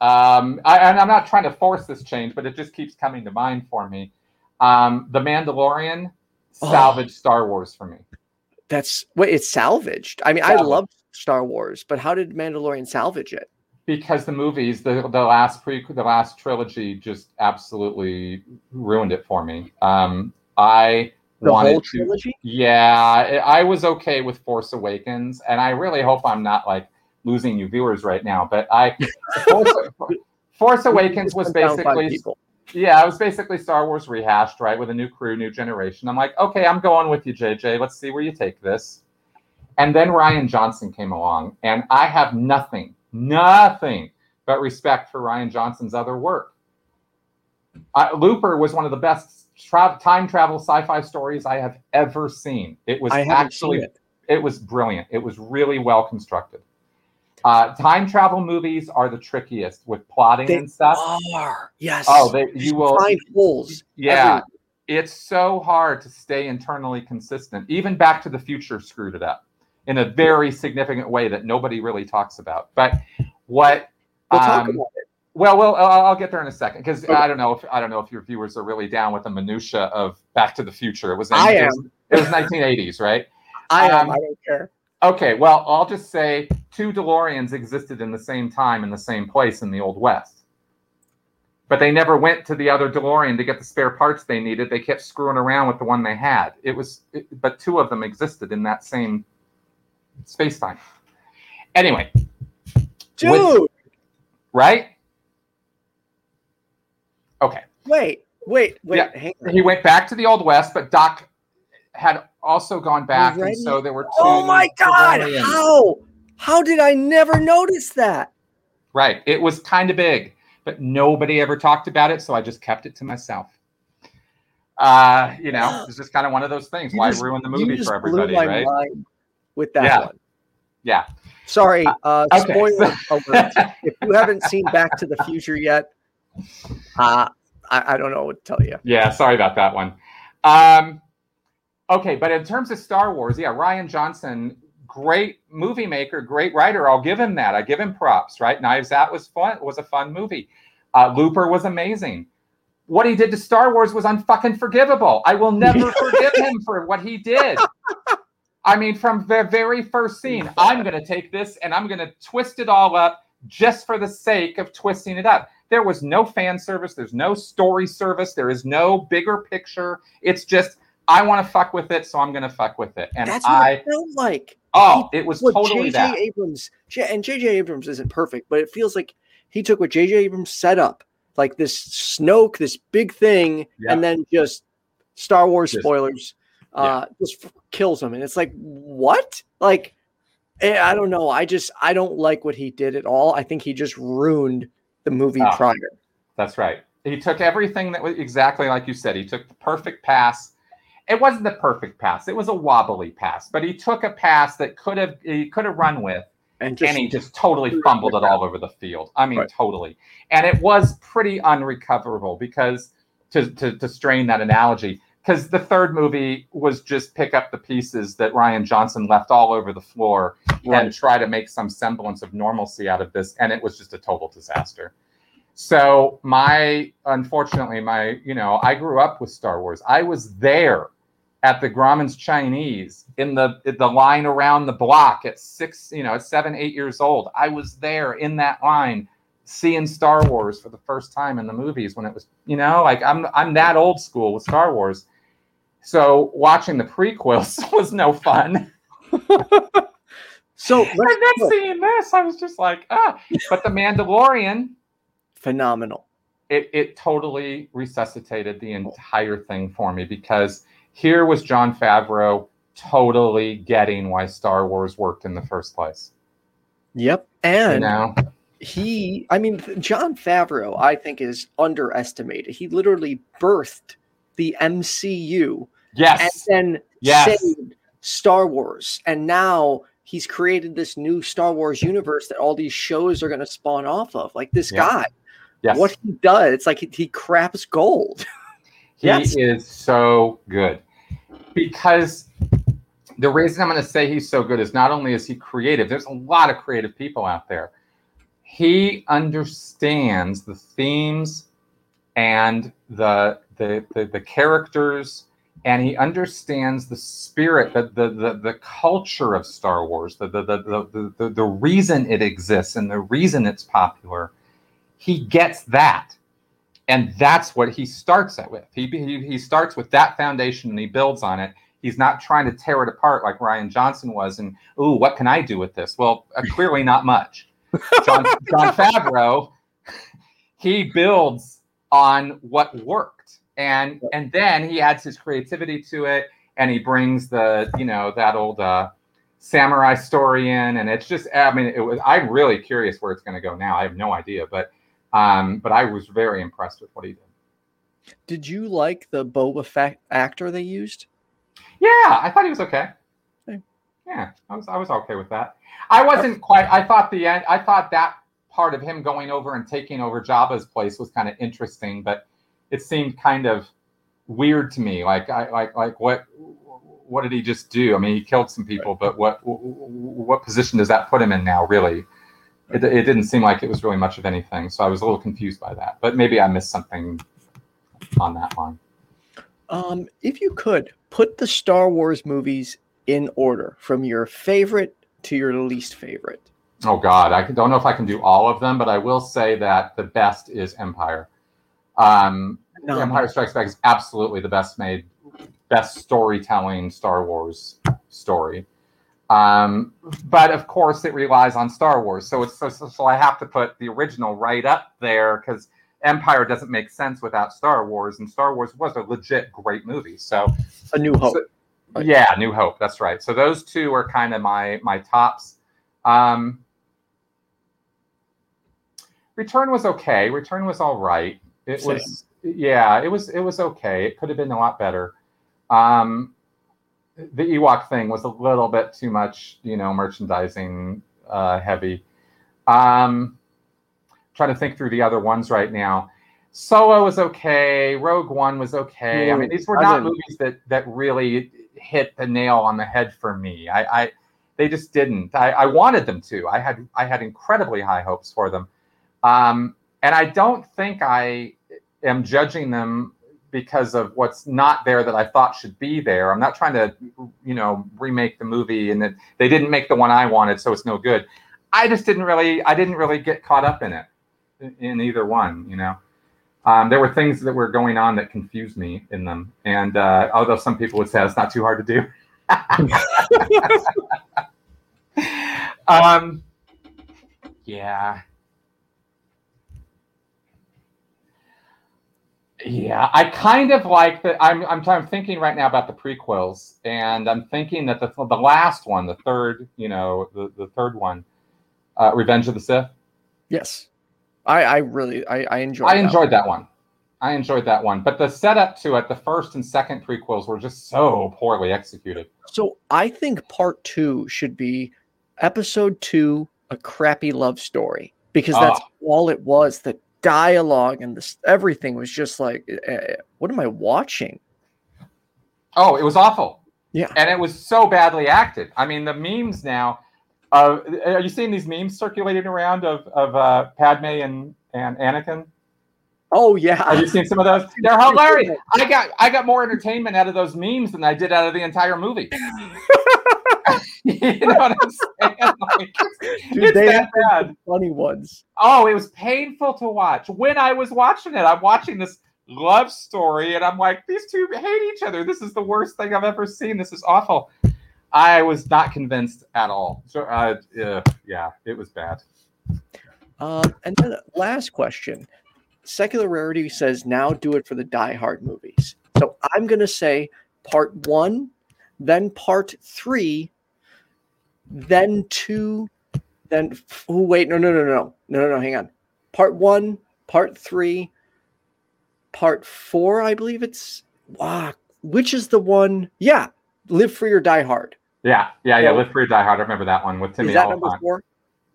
um, I, and I'm not trying to force this change, but it just keeps coming to mind for me. Um, the Mandalorian Oh. salvaged Star Wars for me. that's what it's salvaged i mean i love star wars but how did mandalorian salvage it because the movies, the the last pre, the last trilogy, just absolutely ruined it for me. Um, I the wanted whole to. trilogy Yeah, I I was okay with Force Awakens, and I really hope I'm not like losing you viewers right now. But I, Force, Force Awakens was Put down five basically. Yeah, it was basically Star Wars rehashed, right, with a new crew, new generation. I'm like, okay, I'm going with you, JJ. Let's see where you take this. And then Rian Johnson came along, and I have nothing, nothing but respect for Rian Johnson's other work. Uh, Looper was one of the best tra- time travel sci-fi stories I have ever seen. It was actually it. it was brilliant. It was really well constructed. Uh, time travel movies are the trickiest with plotting They and stuff. are yes. Oh, they you will find holes. yeah, everywhere. it's so hard to stay internally consistent. Even Back to the Future screwed it up in a very significant way that nobody really talks about. But what? We'll talk um, about it. well, well, I'll get there in a second because Okay. I don't know if I don't know if your viewers are really down with the minutia of Back to the Future. It was I it am. it was 1980s, right? I am. um, I don't care. Okay, well, I'll just say two DeLoreans existed in the same time in the same place in the Old West. But they never went to the other DeLorean to get the spare parts they needed. They kept screwing around with the one they had. It was, it, but two of them existed in that same space time. Anyway, Dude, right? Okay. wait, wait, wait. Yeah. He went back to the Old West, but Doc had also gone back, Already? and so there were two. Oh my god! DeLoreans. How? How did I never notice that? Right. It was kind of big, but nobody ever talked about it, so I just kept it to myself. Uh, you know, it's just kind of one of those things. You Why just- ruin the movie for everybody, right? with that Yeah. one. Yeah. Sorry, uh, okay. spoiler alert. If you haven't seen Back to the Future yet, uh, I, I don't know what to tell you. Yeah, sorry about that one. Um, okay, but in terms of Star Wars, yeah, Rian Johnson, great movie maker, great writer. I'll give him that. I give him props. Right, Knives Out was fun. Was a fun movie. Uh, Looper was amazing. What he did to Star Wars was unfucking forgivable. I will never forgive him for what he did. I mean, from the very first scene, I'm going to take this and I'm going to twist it all up just for the sake of twisting it up. There was no fan service. There's no story service. There is no bigger picture. It's just, I want to fuck with it, so I'm going to fuck with it. And That's what I, it felt like. oh, it was What totally J.J. that. Abrams, and J.J. Abrams isn't perfect, but it feels like he took what J.J. Abrams set up, like this Snoke, this big thing, Yeah. and then just Star Wars Just- spoilers. Uh, just kills him, and it's like, what? Like, eh, I don't know. I just I don't like what he did at all. I think he just ruined the movie Ah. prior. That's right. He took everything that was exactly like you said. He took the perfect pass. It wasn't the perfect pass. It was a wobbly pass, but he took a pass that could have he could have run with, And just and he just totally fumbled it all over the field. I mean, Right. totally. And it was pretty unrecoverable because to to, to strain that analogy, because the third movie was just pick up the pieces that Rian Johnson left all over the floor Right. and try to make some semblance of normalcy out of this, and it was just a total disaster. So my unfortunately, my you know, I grew up with Star Wars. I was there at the Grauman's Chinese in the in the line around the block at six, you know, at seven, eight years old. I was there in that line seeing Star Wars for the first time in the movies when it was, you know, like I'm I'm that old school with Star Wars. So watching the prequels was no fun. so And then seeing this, I was just like, ah. But the Mandalorian, phenomenal. it, it totally resuscitated the entire thing for me because here was Jon Favreau totally getting why Star Wars worked in the first place. Yep, You and know, he i mean jon favreau i think is underestimated he literally birthed the mcu Yes. and then Yes. saved star wars and now he's created this new star wars universe that all these shows are going to spawn off of like this Yeah. guy yes, what he does it's like he, he craps gold he yes. is so good because the reason I'm going to say he's so good is not only is he creative. There's a lot of creative people out there. He understands the themes and the the the, the characters and he understands the spirit, the the the, the culture of Star Wars, the the, the the the the reason it exists and the reason it's popular. He gets that, and that's what he starts it with. He he, he starts with that foundation and he builds on it. He's not trying to tear it apart like Rian Johnson was. And ooh, what can I do with this? Well, uh, clearly not much. Jon, Jon Favreau, he builds on what worked and and then he adds his creativity to it and he brings the you know that old uh samurai story in and it's just i mean it was i'm really curious where it's going to go now i have no idea but um but i was very impressed with what he did did you like the boba fett actor they used yeah i thought he was okay Okay. yeah i was i was okay with that i wasn't quite i thought the end i thought that part of him going over and taking over jabba's place was kind of interesting but it seemed kind of weird to me. Like, I like like what what did he just do? I mean, he killed some people, but what what position does that put him in now? Really, it, it didn't seem like it was really much of anything. So I was a little confused by that. But maybe I missed something on that line. um if you could put the star wars movies in order from your favorite to your least favorite Oh God, I don't know if I can do all of them, but I will say that the best is Empire. Um, No, Empire Strikes Back is absolutely the best made, best storytelling Star Wars story. Um, but of course, it relies on Star Wars, so it's so, so, I have to put the original right up there because Empire doesn't make sense without Star Wars, and Star Wars was a legit great movie. So a new hope so- yeah, New Hope. That's right. So those two are kind of my my tops. Um, Return was okay. Return was all right. It Same. was yeah. It was it was okay. It could have been a lot better. Um, the Ewok thing was a little bit too much, you know, merchandising uh, heavy. Um, trying to think through the other ones right now. Solo was okay. Rogue One was okay. I mean, these were not movies that that really hit the nail on the head for me. I, I they just didn't. I, I wanted them to. I had I had incredibly high hopes for them, um, and I don't think I am judging them because of what's not there that I thought should be there. I'm not trying to, you know, remake the movie and that they didn't make the one I wanted, so it's no good. I just didn't really, I didn't really get caught up in it, in- either one. You know, um, there were things that were going on that confused me in them, and uh, although some people would say it's not too hard to do. um, yeah. Yeah, I kind of like that. I'm, I'm I'm thinking right now about the prequels, and I'm thinking that the the last one, the third, you know, the, the third one, uh, Revenge of the Sith. Yes, I I really I I enjoyed. I enjoyed one. that one. I enjoyed that one, but the setup to it, the first and second prequels were just so poorly executed. So I think part two should be episode two, a crappy love story, because that's oh. all it was. The dialogue and this everything was just like, uh, what am I watching? Oh, it was awful. Yeah, and it was so badly acted. I mean, the memes now. Uh, are you seeing these memes circulating around of of uh, Padme and and Anakin? Oh yeah. Have you seen some of those? They're hilarious. I got I got more entertainment out of those memes than I did out of the entire movie. you know what I'm saying? Like, Dude, they that bad. funny ones. Oh, it was painful to watch. When I was watching it, I'm watching this love story, and I'm like, these two hate each other. This is the worst thing I've ever seen. This is awful. I was not convinced at all. So, uh, uh, yeah, it was bad. Um, and then last question. Secular Rarity says now do it for the Die Hard movies. So I'm going to say part one, then part three, then two, then oh wait, no, no, no, no, no, no, no, hang on. Part one, part three, part four, I believe it's wow. Which is the one? Yeah, Live Free or Die Hard. Yeah, yeah, yeah. So, Live Free or Die Hard. I remember that one with Timmy. Is that number four?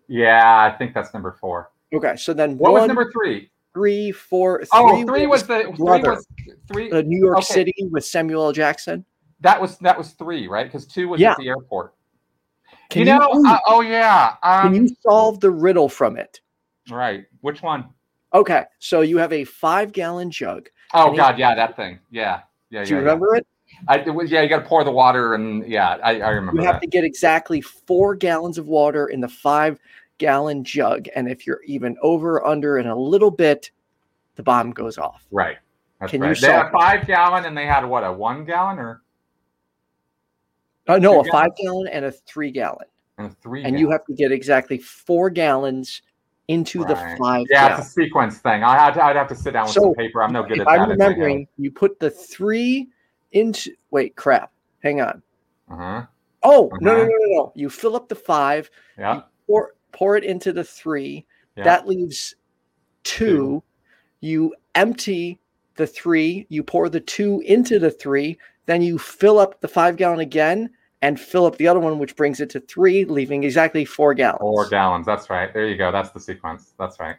Yeah, I think that's number four. Okay, so then what one, was number three? three, four. Oh, three oh, three was, was the three was three. Uh, New York okay. City with Samuel L. Jackson. That was that was three, right? Because two was yeah. at the airport. Can you know? You, uh, oh yeah. Um, can you solve the riddle from it? Right. Which one? Okay, so you have a five-gallon jug. Oh God, yeah, that thing. Yeah, yeah. Do you remember yeah. it? I, it was, yeah, you got to pour the water, and yeah, I, I remember. You have that. to get exactly four gallons of water in the five gallon jug. And if you're even over, under, and a little bit, the bomb goes off. Right. That's Can right. you they had five gallon and they had what, a one gallon or? Uh, no, a five gallon and a three gallon. And three. And you have to get exactly four gallons into right. the five. Yeah, gallon. it's a sequence thing. I had to, I'd have to sit down with so, some paper. I'm no good at that. I'm remembering, you put the three into. Wait, crap. Hang on. Uh-huh. Oh uh-huh. no no no no no! You fill up the five. Yeah. pour pour it into the three. Yeah. That leaves two. two. You empty the three, you pour the two into the three, then you fill up the five gallon again and fill up the other one, which brings it to three, leaving exactly four gallons. Four gallons. That's right. There you go. That's the sequence. That's right.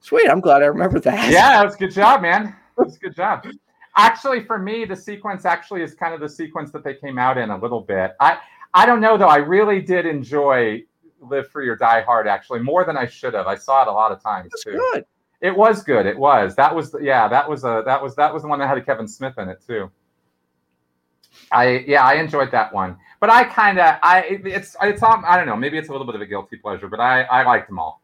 Sweet. I'm glad I remember that. Yeah, that's a good job, man. That's a good job. Actually, for me, the sequence actually is kind of the sequence that they came out in a little bit. I I don't know though. I really did enjoy Live Free or Die Hard actually more than I should have. I saw it a lot of times That's too. Good. It was good. It was. That was the, yeah. That was a that was that was the one that had a Kevin Smith in it too. I yeah I enjoyed that one, but I kind of I it's it's um, I don't know maybe it's a little bit of a guilty pleasure, but I I liked them all.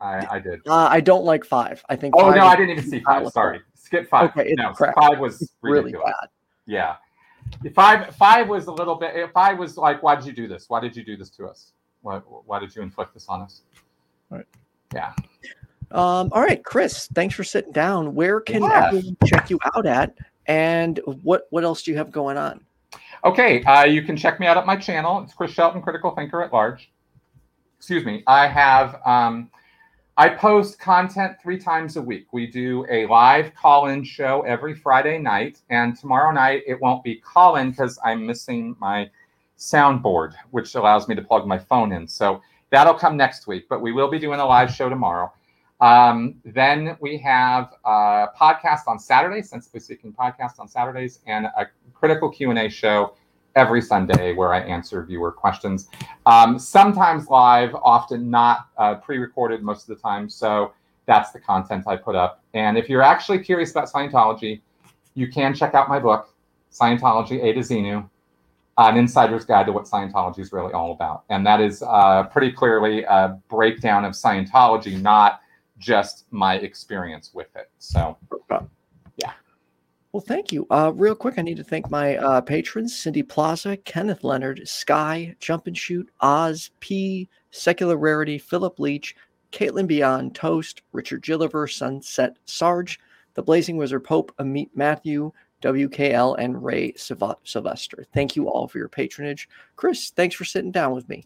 I I did. Uh, I don't like five. I think. Oh no, I didn't even see five. Sorry, skip five. Okay, no, crap. five was really bad. Yeah, five five was a little bit. Five was like, why did you do this? Why did you do this to us? Why, why did you inflict this on us? Right. Yeah. Um, all right, Chris, thanks for sitting down. Where can yeah. everyone check you out at? And what what else do you have going on? Okay, uh, you can check me out at my channel. It's Chris Shelton, Critical Thinker at Large. Excuse me. I have um, I post content three times a week. We do a live call-in show every Friday night, and tomorrow night it won't be call-in because I'm missing my soundboard, which allows me to plug my phone in. So that'll come next week, but we will be doing a live show tomorrow. Um, then we have a podcast on Saturdays, Sensibly Speaking podcast on Saturdays, and a critical Q&A show every Sunday where I answer viewer questions. Um, sometimes live, often not uh, pre-recorded most of the time. So that's the content I put up. And if you're actually curious about Scientology, you can check out my book, Scientology A to Xenu, an insider's guide to what Scientology is really all about. And that is uh, pretty clearly a breakdown of Scientology, not just my experience with it. So, yeah. Well, thank you. Uh, real quick, I need to thank my uh, patrons Cindy Plaza, Kenneth Leonard, Sky, Jump and Shoot, Oz, P, Secular Rarity, Philip Leach, Caitlin Beyond, Toast, Richard Gilliver, Sunset Sarge, the Blazing Wizard Pope, Amit Matthew, WKL, and Ray Sylvester. Thank you all for your patronage. Chris, thanks for sitting down with me.